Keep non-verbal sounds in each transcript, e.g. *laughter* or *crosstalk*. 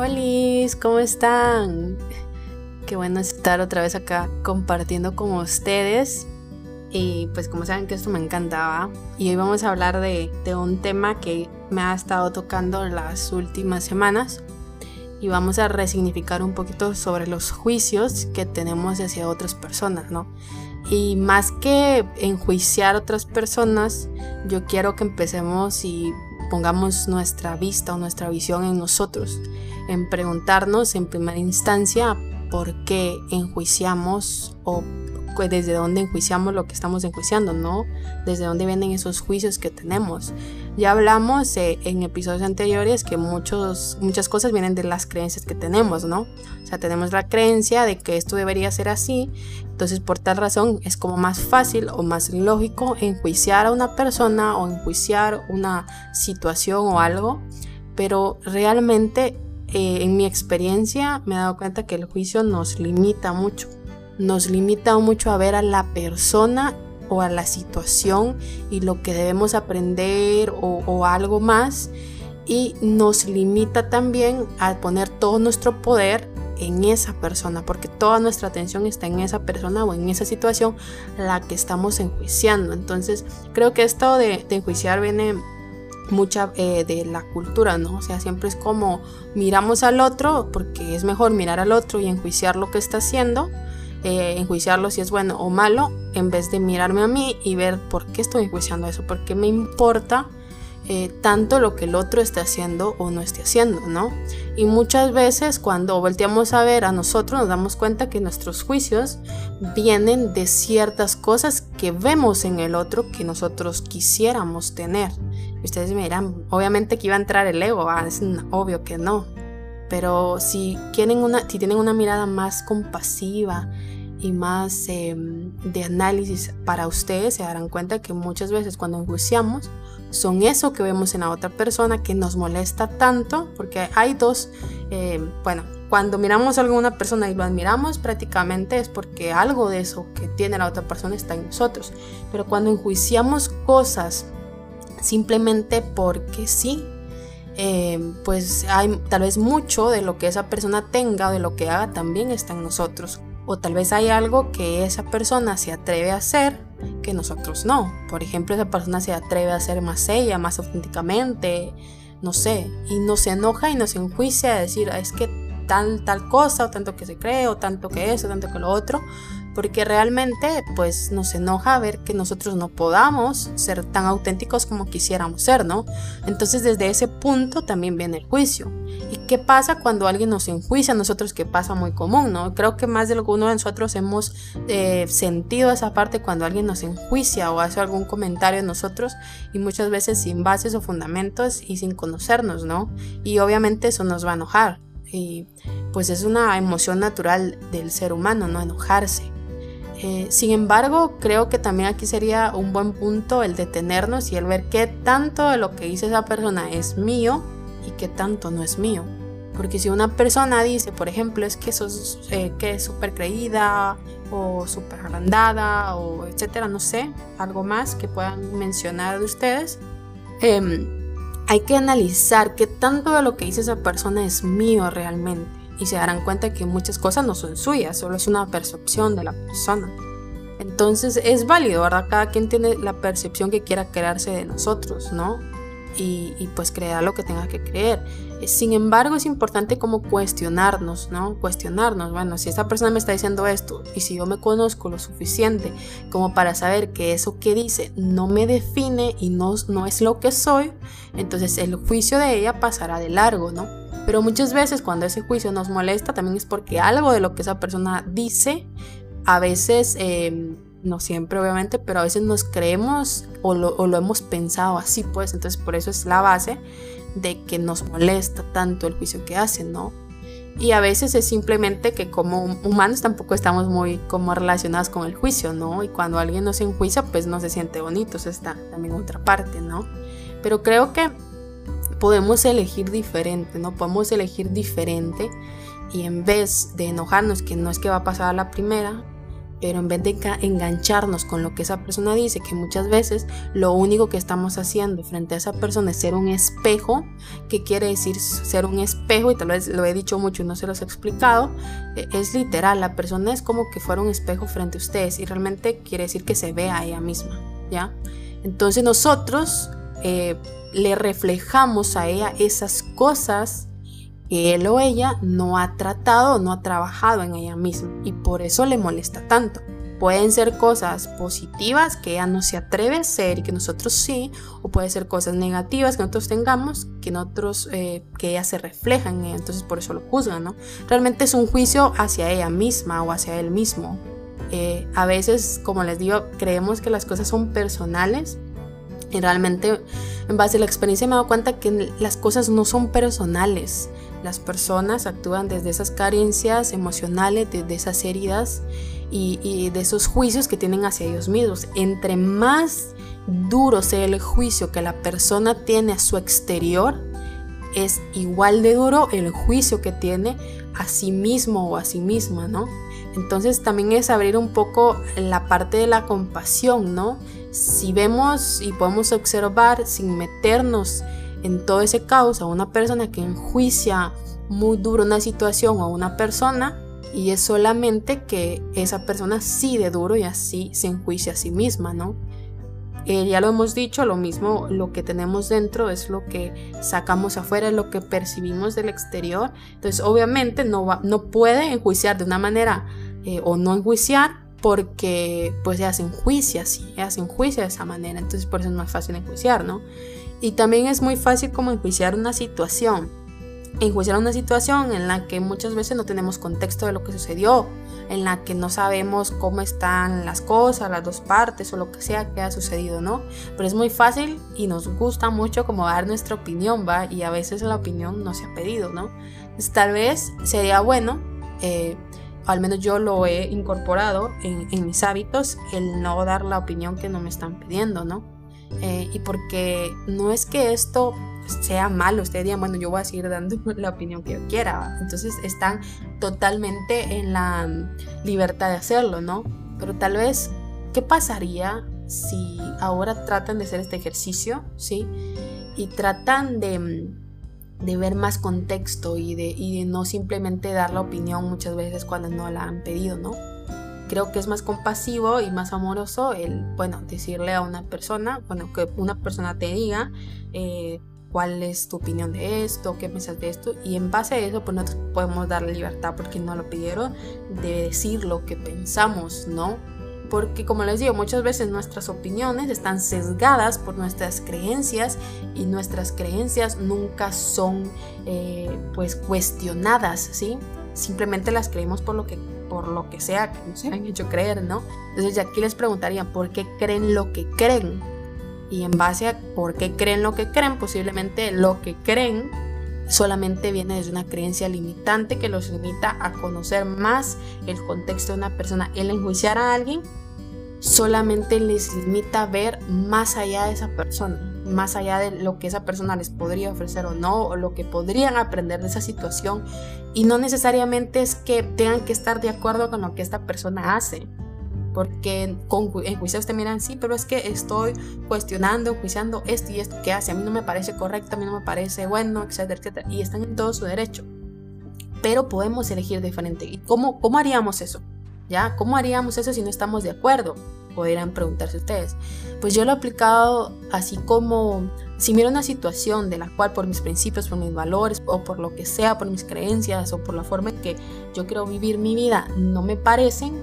Hola, ¿cómo están? Qué bueno estar otra vez acá compartiendo con ustedes. Y pues como saben que esto me encantaba. Y hoy vamos a hablar de, de un tema que me ha estado tocando las últimas semanas. Y vamos a resignificar un poquito sobre los juicios que tenemos hacia otras personas, ¿no? Y más que enjuiciar a otras personas, yo quiero que empecemos y pongamos nuestra vista o nuestra visión en nosotros, en preguntarnos en primera instancia por qué enjuiciamos o desde dónde enjuiciamos lo que estamos enjuiciando, ¿no? Desde dónde vienen esos juicios que tenemos. Ya hablamos eh, en episodios anteriores que muchos, muchas cosas vienen de las creencias que tenemos, ¿no? O sea, tenemos la creencia de que esto debería ser así, entonces por tal razón es como más fácil o más lógico enjuiciar a una persona o enjuiciar una situación o algo, pero realmente eh, en mi experiencia me he dado cuenta que el juicio nos limita mucho nos limita mucho a ver a la persona o a la situación y lo que debemos aprender o, algo más y nos limita también a poner todo nuestro poder en esa persona, porque toda nuestra atención está en esa persona o en esa situación la que estamos enjuiciando. Entonces, creo que esto de, enjuiciar viene mucha eh, de la cultura, ¿no? O sea, siempre es como miramos al otro, porque es mejor mirar al otro y enjuiciar lo que está haciendo, eh, enjuiciarlo si es bueno o malo, en vez de mirarme a mí y ver por qué estoy enjuiciando eso, por qué me importa eh, tanto lo que el otro esté haciendo o no esté haciendo, ¿no? Y muchas veces cuando volteamos a ver a nosotros nos damos cuenta que nuestros juicios vienen de ciertas cosas que vemos en el otro que nosotros quisiéramos tener. Ustedes me dirán, obviamente que iba a entrar el ego, ah, es obvio que no. Pero si, quieren una, si tienen una mirada más compasiva y más em, de análisis para ustedes, se darán cuenta que muchas veces cuando enjuiciamos son eso que vemos en la otra persona que nos molesta tanto, porque hay dos, em, bueno, cuando miramos a alguna persona y lo admiramos, prácticamente es porque algo de eso que tiene la otra persona está en nosotros. Pero cuando enjuiciamos cosas simplemente porque sí, eh, pues hay tal vez mucho de lo que esa persona tenga de lo que haga también está en nosotros. O tal vez hay algo que esa persona se atreve a hacer que nosotros no. Por ejemplo, esa persona se atreve a hacer más ella, más auténticamente, no sé, y nos enoja y nos enjuicia a decir, es que tal, tal cosa, o tanto que se cree, o tanto que eso, tanto que lo otro, porque realmente pues nos enoja ver que nosotros no podamos ser tan auténticos como quisiéramos ser, ¿no? Entonces desde ese punto también viene el juicio. ¿Y qué pasa cuando alguien nos enjuicia a nosotros? Que pasa muy común, ¿no? Creo que más de alguno de nosotros hemos eh, sentido esa parte cuando alguien nos enjuicia o hace algún comentario a nosotros y muchas veces sin bases o fundamentos y sin conocernos, ¿no? Y obviamente eso nos va a enojar. Y pues es una emoción natural del ser humano, ¿no? Enojarse. Eh, sin embargo, creo que también aquí sería un buen punto el detenernos y el ver qué tanto de lo que dice esa persona es mío y qué tanto no es mío. Porque si una persona dice, por ejemplo, es que, sos, eh, que es súper creída o súper agrandada o etcétera, no sé, algo más que puedan mencionar de ustedes, em, hay que analizar qué tanto de lo que dice esa persona es mío realmente y se darán cuenta que muchas cosas no son suyas, solo es una percepción de la persona. Entonces es válido, ¿verdad? Cada quien tiene la percepción que quiera crearse de nosotros, ¿no? Y, pues crear lo que tenga que creer. Sin embargo, es importante como cuestionarnos, ¿no? Cuestionarnos, bueno, si esta persona me está diciendo esto y si yo me conozco lo suficiente como para saber que eso que dice no me define y no, no es lo que soy, entonces el juicio de ella pasará de largo, ¿no? Pero muchas veces cuando ese juicio nos molesta también es porque algo de lo que esa persona dice, a veces, em, no siempre obviamente, pero a veces nos creemos o lo, hemos pensado así, pues entonces por eso es la base de que nos molesta tanto el juicio que hacen, ¿no? Y a veces es simplemente que como humanos tampoco estamos muy como relacionados con el juicio, ¿no? Y cuando alguien nos enjuicia, pues no se siente bonito, eso está también otra parte, ¿no? Pero creo que podemos elegir diferente, ¿no? Podemos elegir diferente y en vez de enojarnos, que no es que va a pasar a la primera, pero en vez de engancharnos con lo que esa persona dice, que muchas veces lo único que estamos haciendo frente a esa persona es ser un espejo, ¿qué quiere decir ser un espejo? Y tal vez lo he dicho mucho y no se los he explicado, e, es literal, la persona es como que fuera un espejo frente a ustedes y realmente quiere decir que se vea a ella misma, ¿ya? Entonces nosotros eh, le reflejamos a ella esas cosas que él o ella no ha tratado, no ha trabajado en ella misma y por eso le molesta tanto. Pueden ser cosas positivas que ella no se atreve a hacer y que nosotros sí, o puede ser cosas negativas que nosotros tengamos que nosotros eh, que ella se refleja en ella, entonces por eso lo juzgan, ¿no? Realmente es un juicio hacia ella misma o hacia él mismo. Eh, a veces, como les digo, creemos que las cosas son personales y realmente en base a la experiencia me he dado cuenta que las cosas no son personales. Las personas actúan desde esas carencias emocionales, desde esas heridas y, de esos juicios que tienen hacia ellos mismos. Entre más duro sea el juicio que la persona tiene a su exterior, es igual de duro el juicio que tiene a sí mismo o a sí misma, ¿no? Entonces también es abrir un poco la parte de la compasión, ¿no? Si vemos y podemos observar sin meternos en todo ese caos a una persona que enjuicia muy duro una situación o una persona y es solamente que esa persona sí de duro y así se enjuicia a sí misma, ¿no? Eh, ya lo hemos dicho, lo mismo, lo que tenemos dentro es lo que sacamos afuera, es lo que percibimos del exterior. Entonces, obviamente, no, va, no puede enjuiciar de una manera eh, o no enjuiciar porque pues se enjuicia así, ya se enjuicia de esa manera. Entonces, por eso es más fácil enjuiciar, ¿no? Y también es muy fácil como enjuiciar una situación. Enjuiciar una situación en la que muchas veces no tenemos contexto de lo que sucedió, en la que no sabemos cómo están las cosas, las dos partes o lo que sea que ha sucedido, ¿no? Pero es muy fácil y nos gusta mucho como dar nuestra opinión, ¿va? Y a veces la opinión no se ha pedido, ¿no? Entonces, tal vez sería bueno, eh, al menos yo lo he incorporado en, mis hábitos, el no dar la opinión que no me están pidiendo, ¿no? Eh, y porque no es que esto sea malo, ustedes digan, bueno, yo voy a seguir dando *laughs* la opinión que yo quiera. Entonces están totalmente en la mm, libertad de hacerlo, ¿no? Pero tal vez, ¿qué pasaría si ahora tratan de hacer este ejercicio, ¿sí? Y tratan de, mm, de ver más contexto y de, y de no simplemente dar la opinión muchas veces cuando no la han pedido, ¿no? creo que es más compasivo y más amoroso el, bueno, decirle a una persona, bueno, que una persona te diga eh, cuál es tu opinión de esto, qué piensas de esto, y en base a eso, pues nosotros podemos darle libertad porque no lo pidieron de decir lo que pensamos, ¿no? Porque como les digo, muchas veces nuestras opiniones están sesgadas por nuestras creencias y nuestras creencias nunca son eh, pues cuestionadas, ¿sí? Simplemente las creemos por lo que por lo que sea que nos hayan hecho creer, ¿no? Entonces aquí les preguntaría, ¿por qué creen lo que creen? Y en base a por qué creen lo que creen, posiblemente lo que creen solamente viene desde una creencia limitante que los limita a conocer más el contexto de una persona. El enjuiciar a alguien solamente les limita a ver más allá de esa persona, más allá de lo que esa persona les podría ofrecer o no, o lo que podrían aprender de esa situación. Y no necesariamente es que tengan que estar de acuerdo con lo que esta persona hace. Porque con, en juicio te miran, sí, pero es que estoy cuestionando, juiciando esto y esto que hace. A mí no me parece correcto, a mí no me parece bueno, etcétera, etcétera. Y están en todo su derecho. Pero podemos elegir diferente. ¿Y cómo, cómo haríamos eso? ¿Ya? ¿Cómo haríamos eso si no estamos de acuerdo? Podrían preguntarse ustedes. Pues yo lo he aplicado así como si miro una situación de la cual por mis principios, por mis valores o por lo que sea, por mis creencias o por la forma en que yo quiero vivir mi vida no me parecen,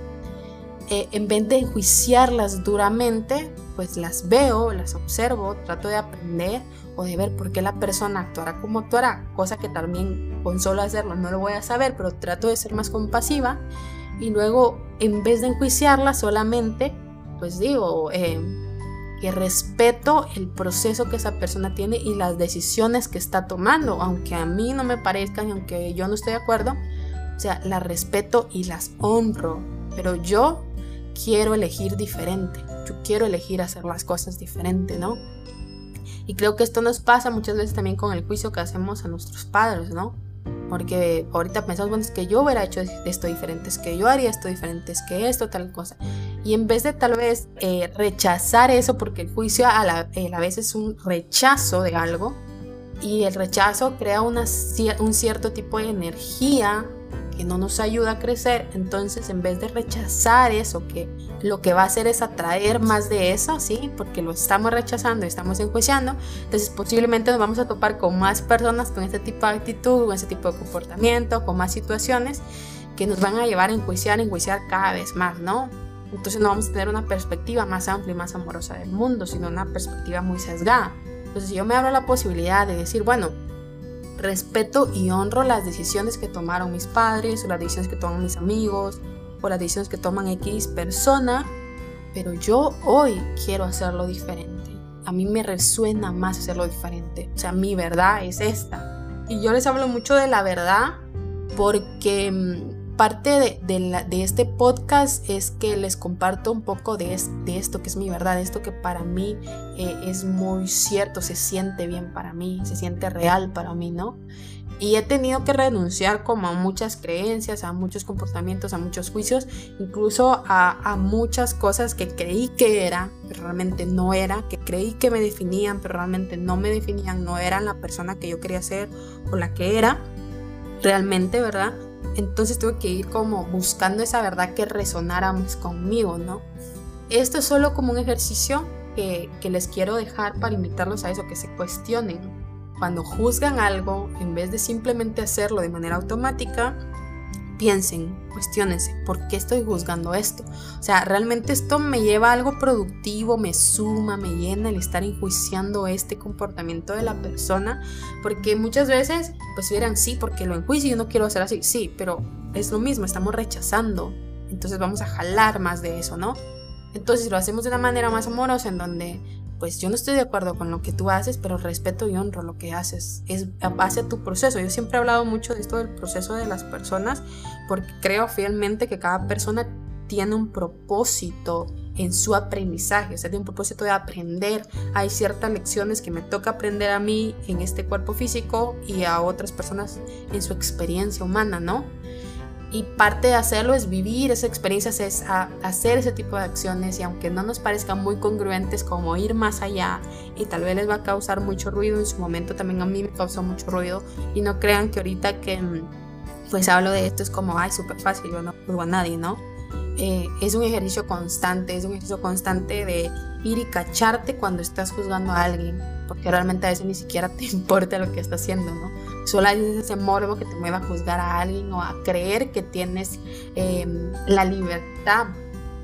eh, en vez de enjuiciarlas duramente, pues las veo, las observo, trato de aprender o de ver por qué la persona actuará como actuará, cosa que también con solo hacerlo no lo voy a saber, pero trato de ser más compasiva. Y luego en vez de enjuiciarla solamente, pues digo, eh, que respeto el proceso que esa persona tiene y las decisiones que está tomando, aunque a mí no me parezcan y aunque yo no estoy de acuerdo, o sea, las respeto y las honro, pero yo quiero elegir diferente, yo quiero elegir hacer las cosas diferente, ¿no? Y creo que esto nos pasa muchas veces también con el juicio que hacemos a nuestros padres, ¿no? Porque ahorita pensamos, bueno, es que yo hubiera hecho esto diferente, es que yo haría esto diferente, es que esto, tal cosa. Y en vez de tal vez eh, rechazar eso, porque el juicio a la, eh, a vez es un rechazo de algo, y el rechazo crea una, un cierto tipo de energía que no nos ayuda a crecer, entonces en vez de rechazar eso, que lo que va a hacer es atraer más de eso, ¿sí? Porque lo estamos rechazando y estamos enjuiciando, entonces posiblemente nos vamos a topar con más personas con este tipo de actitud, con este tipo de comportamiento, con más situaciones que nos van a llevar a enjuiciar, enjuiciar cada vez más, ¿no? Entonces no vamos a tener una perspectiva más amplia y más amorosa del mundo, sino una perspectiva muy sesgada. Entonces si yo me abro la posibilidad de decir, bueno, respeto y honro las decisiones que tomaron mis padres o las decisiones que toman mis amigos o las decisiones que toman X persona, pero yo hoy quiero hacerlo diferente. A mí me resuena más hacerlo diferente. O sea, mi verdad es esta. Y yo les hablo mucho de la verdad porque mm, parte de, este podcast es que les comparto un poco de, esto que es mi verdad, esto que para mí eh, es muy cierto, se siente bien para mí, se siente real para mí, ¿no? Y he tenido que renunciar como a muchas creencias, a muchos comportamientos, a muchos juicios, incluso a, a muchas cosas que creí que era, pero realmente no era, que creí que me definían, pero realmente no me definían, no eran la persona que yo quería ser o la que era realmente, ¿verdad? Entonces tuve que ir como buscando esa verdad que resonara más conmigo, ¿no? Esto es solo como un ejercicio que, que les quiero dejar para invitarlos a eso, que se cuestionen. Cuando juzgan algo, en vez de simplemente hacerlo de manera automática, piensen, cuestionense, ¿por qué estoy juzgando esto? O sea, ¿realmente esto me lleva a algo productivo, me suma, me llena el estar enjuiciando este comportamiento de la persona? Porque muchas veces, pues dirán, sí, porque lo enjuicio y yo no quiero hacer así, sí, pero es lo mismo, estamos rechazando, entonces vamos a jalar más de eso, ¿no? Entonces, lo hacemos de una manera más amorosa, en donde pues yo no estoy de acuerdo con lo que tú haces, pero respeto y honro lo que haces. Es a base a tu proceso. Yo siempre he hablado mucho de esto del proceso de las personas, porque creo fielmente que cada persona tiene un propósito en su aprendizaje, o sea, tiene un propósito de aprender. Hay ciertas lecciones que me toca aprender a mí en este cuerpo físico y a otras personas en su experiencia humana, ¿no? Y parte de hacerlo es vivir esas experiencias, es hacer ese tipo de acciones y aunque no nos parezcan muy congruentes como ir más allá y tal vez les va a causar mucho ruido, en su momento también a mí me causó mucho ruido y no crean que ahorita que mm, pues hablo de esto es como, ay, súper fácil, yo no juzgo a nadie, ¿no? Eh, es un ejercicio constante, es un ejercicio constante de ir y cacharte cuando estás juzgando a alguien, porque realmente a veces ni siquiera te *laughs* importa lo que está haciendo, ¿no? Solo hay ese morbo que te mueva a juzgar a alguien o a creer que tienes em, la libertad,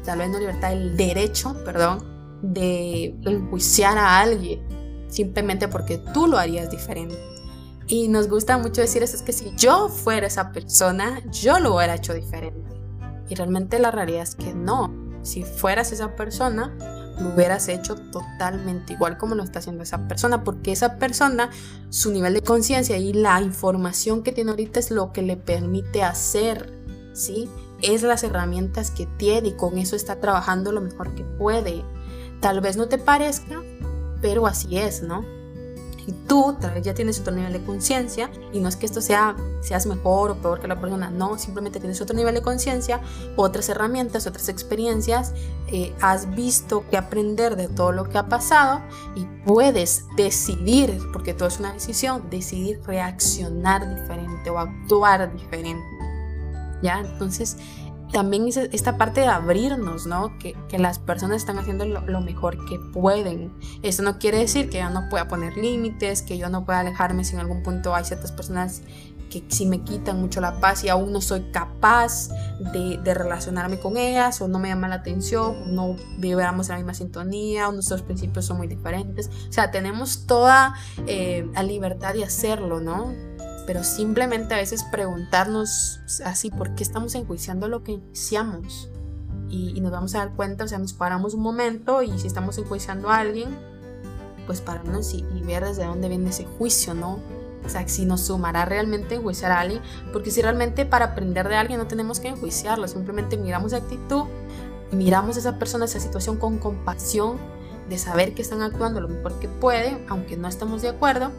tal vez no libertad, el derecho, perdón, de enjuiciar a alguien simplemente porque tú lo harías diferente. Y nos gusta mucho decir eso, es que si yo fuera esa persona, yo lo hubiera hecho diferente. Y realmente la realidad es que no. Si fueras esa persona, lo hubieras hecho totalmente igual como lo está haciendo esa persona, porque esa persona, su nivel de conciencia y la información que tiene ahorita es lo que le permite hacer, ¿sí? Es las herramientas que tiene y con eso está trabajando lo mejor que puede. Tal vez no te parezca, pero así es, ¿no? Y tú tal vez ya tienes otro nivel de conciencia y no es que esto sea seas mejor o peor que la persona, no, simplemente tienes otro nivel de conciencia, otras herramientas, otras experiencias, eh, has visto que aprender de todo lo que ha pasado y puedes decidir, porque todo es una decisión, decidir reaccionar diferente o actuar diferente. ¿Ya? Entonces, también esta parte de abrirnos, ¿no? Que, las personas están haciendo lo, mejor que pueden. Esto no quiere decir que yo no pueda poner límites, que yo no pueda alejarme si en algún punto hay ciertas personas que sí me quitan mucho la paz y aún no soy capaz de, relacionarme con ellas o no me llama la atención, no vibramos en la misma sintonía o nuestros principios son muy diferentes. O sea, tenemos toda eh, la libertad de hacerlo, ¿no? Pero simplemente a veces preguntarnos así, ¿por qué estamos enjuiciando lo que enjuiciamos? Y, nos vamos a dar cuenta, o sea, nos paramos un momento y si estamos enjuiciando a alguien, pues pararnos y, y ver desde dónde viene ese juicio, ¿no? O sea, si nos sumará realmente enjuiciar a alguien, porque si realmente para aprender de alguien no tenemos que enjuiciarlo, simplemente miramos actitud, miramos a esa persona, esa situación con compasión, de saber que están actuando lo mejor que pueden, aunque no estemos de acuerdo,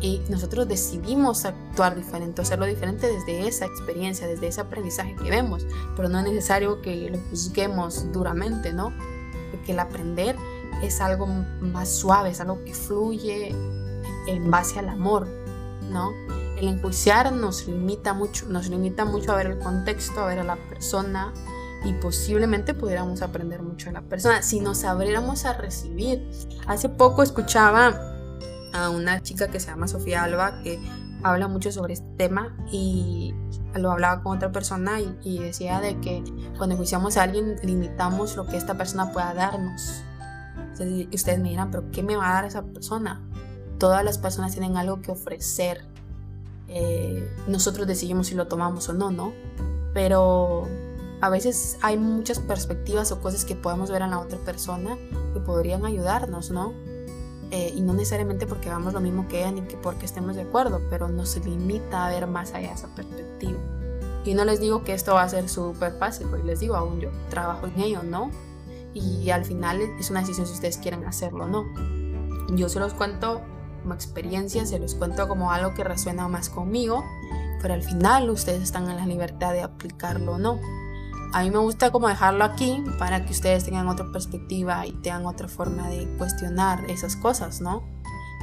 y nosotros decidimos actuar diferente, hacerlo diferente desde esa experiencia, desde ese aprendizaje que vemos, pero no es necesario que lo juzguemos duramente, ¿no? Porque el aprender es algo más suave, es algo que fluye en base al amor, ¿no? El enjuiciar nos limita mucho, nos limita mucho a ver el contexto, a ver a la persona y posiblemente pudiéramos aprender mucho de la persona si nos abriéramos a recibir. Hace poco escuchaba a una chica que se llama Sofía Alba que habla mucho sobre este tema y lo hablaba con otra persona y, decía de que cuando enjuiciamos a alguien limitamos lo que esta persona pueda darnos. Ustedes me dirán, pero ¿qué me va a dar esa persona? Todas las personas tienen algo que ofrecer eh, nosotros decidimos si lo tomamos o no, ¿no? Pero a veces hay muchas perspectivas o cosas que podemos ver en la otra persona que podrían ayudarnos, ¿no? Eh, y no necesariamente porque hagamos lo mismo que ella ni que porque estemos de acuerdo, pero nos limita a ver más allá de esa perspectiva. Y no les digo que esto va a ser súper fácil, porque les digo, aún yo trabajo en ello, ¿no? Y al final es una decisión si ustedes quieren hacerlo o no. Yo se los cuento como experiencia, se los cuento como algo que resuena más conmigo, pero al final ustedes están en la libertad de aplicarlo o no. A mí me gusta como dejarlo aquí para que ustedes tengan otra perspectiva y tengan otra forma de cuestionar esas cosas, ¿no?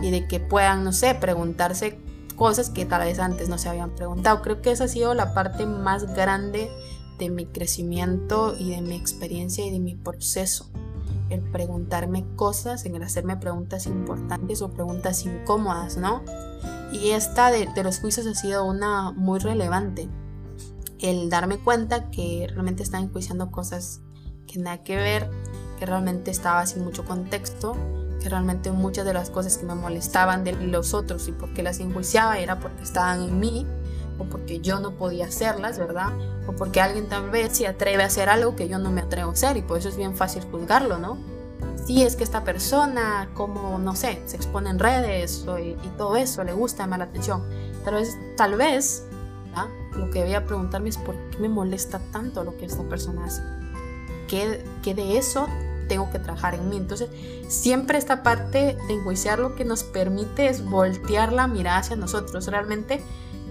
Y de que puedan, no sé, preguntarse cosas que tal vez antes no se habían preguntado. Creo que esa ha sido la parte más grande de mi crecimiento y de mi experiencia y de mi proceso el preguntarme cosas, en el hacerme preguntas importantes o preguntas incómodas, ¿no? Y esta de, los juicios ha sido una muy relevante. El darme cuenta que realmente estaba enjuiciando cosas que nada que ver, que realmente estaba sin mucho contexto, que realmente muchas de las cosas que me molestaban de los otros y porque las enjuiciaba era porque estaban en mí o porque yo no podía hacerlas, ¿verdad? O porque alguien tal vez se atreve a hacer algo que yo no me atrevo a hacer y por eso es bien fácil juzgarlo, ¿no? Si es que esta persona, como, no sé, se expone en redes y, todo eso, le gusta, llama la atención. Tal vez, tal vez, lo que voy a preguntarme es por qué me molesta tanto lo que esta persona hace. ¿Qué, qué de eso tengo que trabajar en mí. Entonces, siempre esta parte de enjuiciar lo que nos permite es voltear la mirada hacia nosotros. Realmente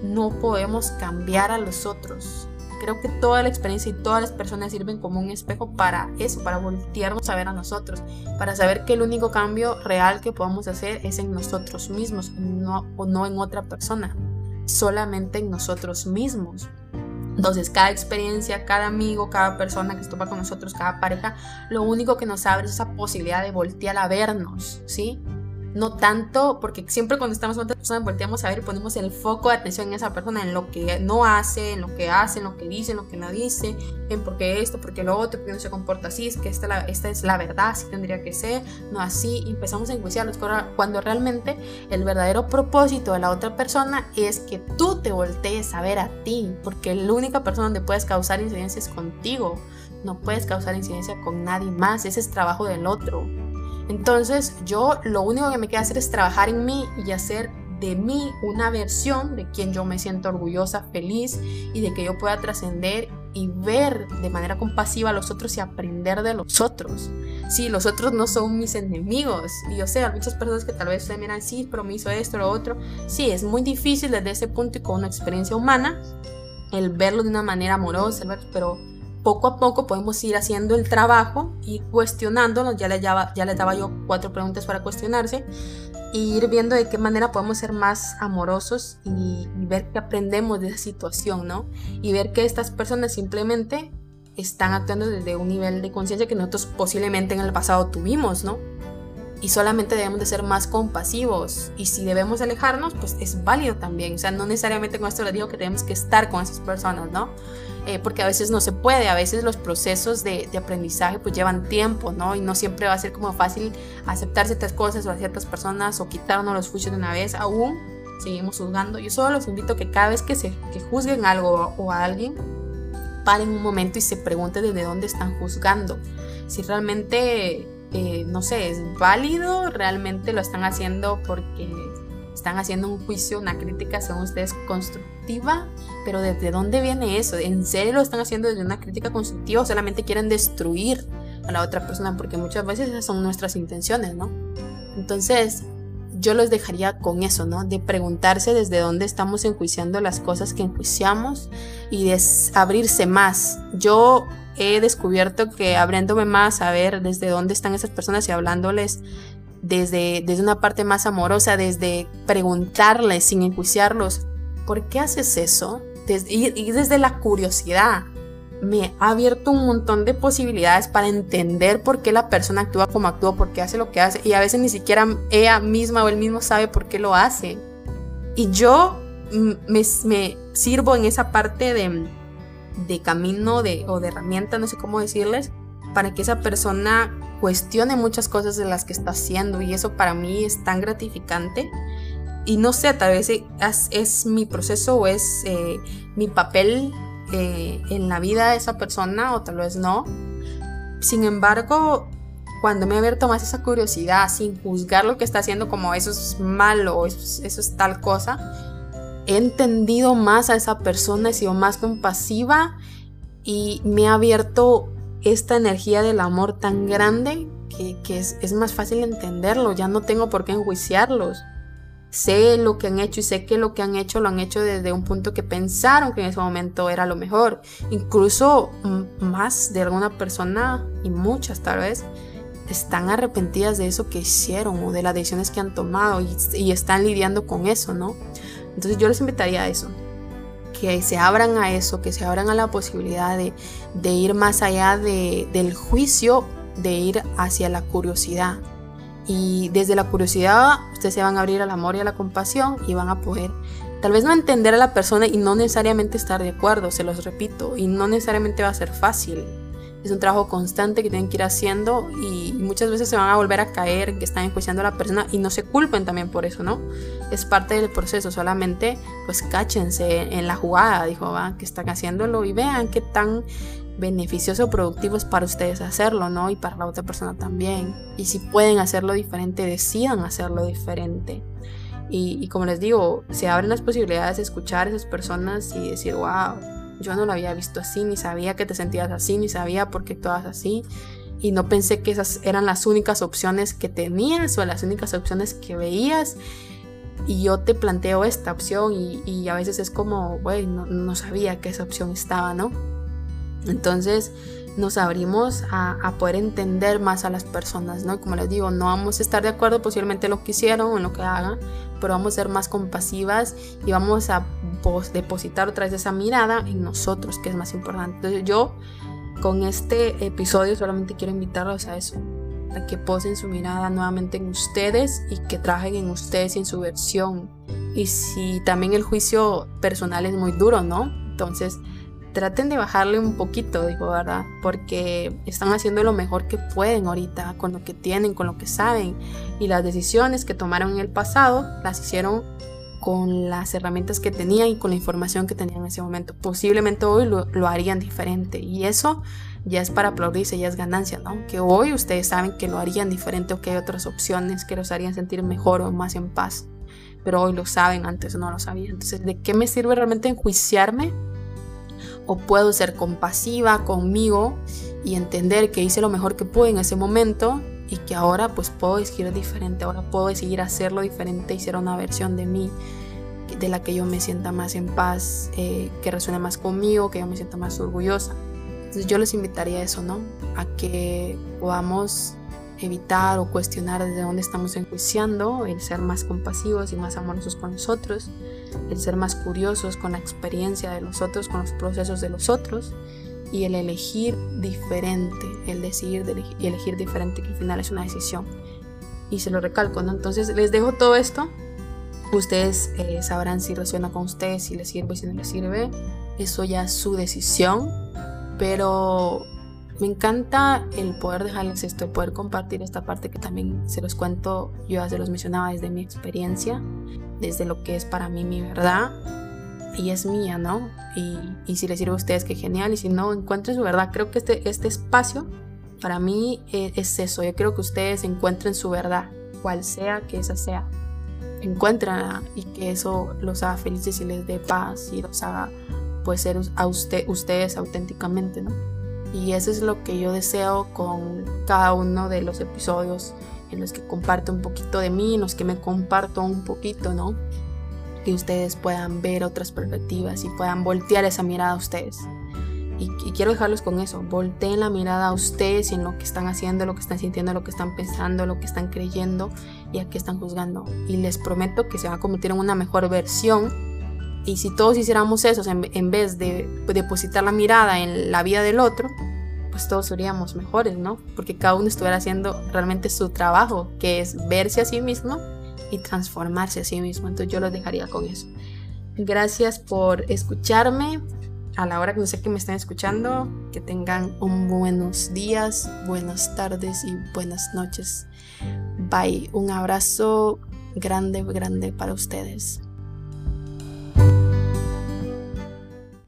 no podemos cambiar a los otros. Creo que toda la experiencia y todas las personas sirven como un espejo para eso, para voltearnos a ver a nosotros, para saber que el único cambio real que podemos hacer es en nosotros mismos, no, o no en otra persona, solamente en nosotros mismos. Entonces, cada experiencia, cada amigo, cada persona que estuvo con nosotros, cada pareja, lo único que nos abre es esa posibilidad de voltear a vernos, ¿sí? No tanto, porque siempre cuando estamos con otra persona volteamos a ver y ponemos el foco de atención en esa persona, en lo que no hace, en lo que hace, en lo que dice, en lo que no dice, en por qué esto, por qué lo otro, por qué no se comporta así, es que esta, es la verdad, así tendría que ser, no así, y empezamos a enjuiciarlos cuando realmente el verdadero propósito de la otra persona es que tú te voltees a ver a ti, porque la única persona donde puedes causar incidencia es contigo, no puedes causar incidencia con nadie más, ese es trabajo del otro. Entonces yo lo único que me queda hacer es trabajar en mí y hacer de mí una versión de quien yo me siento orgullosa, feliz y de que yo pueda trascender y ver de manera compasiva a los otros y aprender de los otros. Sí, los otros no son mis enemigos. Y yo sé, hay muchas personas que tal vez se miran, sí, pero me hizo esto, lo otro. Sí, es muy difícil desde ese punto y con una experiencia humana el verlo de una manera amorosa, pero poco a poco podemos ir haciendo el trabajo y cuestionándonos. Ya les, ya, daba yo cuatro preguntas para cuestionarse y ir viendo de qué manera podemos ser más amorosos y, ver qué aprendemos de esa situación, ¿no? Y ver que estas personas simplemente están actuando desde un nivel de conciencia que nosotros posiblemente en el pasado tuvimos, ¿no? Y solamente debemos de ser más compasivos. Y si debemos alejarnos, pues es válido también. O sea, no necesariamente con esto les digo que tenemos que estar con esas personas, ¿no? Eh, porque a veces no se puede, a veces los procesos de, aprendizaje pues llevan tiempo, ¿no? Y no siempre va a ser como fácil aceptar ciertas cosas o a ciertas personas o quitarnos los juicios de una vez, aún seguimos juzgando. Yo solo los invito a que cada vez que, se, que juzguen algo o a alguien, paren un momento y se pregunten desde dónde están juzgando. Si realmente, eh, no sé, es válido, realmente lo están haciendo porque están haciendo un juicio, una crítica, según ustedes, constructiva, pero ¿desde dónde viene eso? ¿En serio lo están haciendo desde una crítica constructiva o solamente quieren destruir a la otra persona? Porque muchas veces esas son nuestras intenciones, ¿no? Entonces, yo los dejaría con eso, ¿no? De preguntarse desde dónde estamos enjuiciando las cosas que enjuiciamos y de abrirse más. Yo he descubierto que abriéndome más a ver desde dónde están esas personas y hablándoles desde, desde una parte más amorosa, desde preguntarles sin enjuiciarlos, ¿por qué haces eso? y desde la curiosidad me ha abierto un montón de posibilidades para entender por qué la persona actúa como actúa, por qué hace lo que hace. Y a veces ni siquiera ella misma o él mismo sabe por qué lo hace. Y yo me, sirvo en esa parte de, de camino de, o de herramienta, no sé cómo decirles, para que esa persona cuestione muchas cosas de las que está haciendo. Y eso para mí es tan gratificante. Y no sé, tal vez es, mi proceso o es eh, mi papel eh, en la vida de esa persona o tal vez no. Sin embargo, cuando me abierto más esa curiosidad, sin juzgar lo que está haciendo como eso es malo, eso, eso es tal cosa, he entendido más a esa persona, he sido más compasiva y me ha abierto esta energía del amor tan grande que, es, es, más fácil entenderlo, ya no tengo por qué enjuiciarlos sé lo que han hecho y sé que lo que han hecho lo han hecho desde un punto que pensaron que en ese momento era lo mejor. Incluso más de alguna persona y muchas tal vez están arrepentidas de eso que hicieron o de las decisiones que han tomado y, están lidiando con eso, ¿no? Entonces yo les invitaría a eso, que se abran a eso, que se abran a la posibilidad de, ir más allá de, del juicio, de ir hacia la curiosidad, y desde la curiosidad ustedes se van a abrir al amor y a la compasión y van a poder tal vez no entender a la persona y no necesariamente estar de acuerdo, se los repito, y no necesariamente va a ser fácil. Es un trabajo constante que tienen que ir haciendo y muchas veces se van a volver a caer que están enjuiciando a la persona y no se culpen también por eso, ¿no? Es parte del proceso, solamente pues cáchense en la jugada, dijo, va, que están haciéndolo y vean qué tan beneficioso o productivo es para ustedes hacerlo, ¿no? Y para la otra persona también. Y si pueden hacerlo diferente, decidan hacerlo diferente. Y, como les digo, se abren las posibilidades de escuchar a esas personas y decir, wow, yo no lo había visto así, ni sabía que te sentías así, ni sabía por qué actuabas así. Y no pensé que esas eran las únicas opciones que tenías o las únicas opciones que veías. Y yo te planteo esta opción y, a veces es como, güey, no, sabía que esa opción estaba, ¿no? Entonces nos abrimos a, poder entender más a las personas, ¿no? Como les digo, no vamos a estar de acuerdo posiblemente en lo que hicieron o lo que hagan, pero vamos a ser más compasivas y vamos a depositar otra vez esa mirada en nosotros, que es más importante. Entonces yo con este episodio solamente quiero invitarlos a eso, a que posen su mirada nuevamente en ustedes y que trabajen en ustedes y en su versión. Y si también el juicio personal es muy duro, ¿no? Entonces traten de bajarle un poquito, digo, ¿verdad? Porque están haciendo lo mejor que pueden ahorita, con lo que tienen, con lo que saben. Y las decisiones que tomaron en el pasado las hicieron con las herramientas que tenían y con la información que tenían en ese momento. Posiblemente hoy lo, harían diferente. Y eso ya es para aplaudirse, ya es ganancia, ¿no? Que hoy ustedes saben que lo harían diferente o que hay otras opciones que los harían sentir mejor o más en paz. Pero hoy lo saben, antes no lo sabían. Entonces, ¿de qué me sirve realmente enjuiciarme? O puedo ser compasiva conmigo y entender que hice lo mejor que pude en ese momento y que ahora pues puedo decidir diferente, ahora puedo decidir hacerlo diferente y ser una versión de mí de la que yo me sienta más en paz, eh, que resuene más conmigo, que yo me sienta más orgullosa. Entonces yo les invitaría a eso, ¿no? A que podamos evitar o cuestionar desde dónde estamos enjuiciando, el ser más compasivos y más amorosos con nosotros, el ser más curiosos con la experiencia de los otros, con los procesos de los otros y el elegir diferente, el decidir y elegir diferente, que al final es una decisión. Y se lo recalco, ¿no? Entonces les dejo todo esto. Ustedes eh, sabrán si resuena con ustedes, si les sirve, si no les sirve. Eso ya es su decisión. Pero me encanta el poder dejarles esto, el poder compartir esta parte que también se los cuento, yo ya se los mencionaba desde mi experiencia, desde lo que es para mí mi verdad y es mía, ¿no? Y, si les sirve a ustedes, qué genial, y si no, encuentren su verdad. Creo que este, este espacio para mí es, es eso, yo creo que ustedes encuentren su verdad, cual sea que esa sea. Encuéntrenla y que eso los haga felices y les dé paz y los haga pues ser a usted, ustedes auténticamente, ¿no? Y eso es lo que yo deseo con cada uno de los episodios en los que comparto un poquito de mí, en los que me comparto un poquito, ¿no? Que ustedes puedan ver otras perspectivas y puedan voltear esa mirada a ustedes. Y, quiero dejarlos con eso, volteen la mirada a ustedes en lo que están haciendo, lo que están sintiendo, lo que están pensando, lo que están creyendo y a qué están juzgando. Y les prometo que se van a convertir en una mejor versión. Y si todos hiciéramos eso, en vez de depositar la mirada en la vida del otro, pues todos seríamos mejores, ¿no? Porque cada uno estuviera haciendo realmente su trabajo, que es verse a sí mismo y transformarse a sí mismo. Entonces yo los dejaría con eso. Gracias por escucharme a la hora que no sé que me estén escuchando. Que tengan un buenos días, buenas tardes y buenas noches. Bye. Un abrazo grande, grande para ustedes.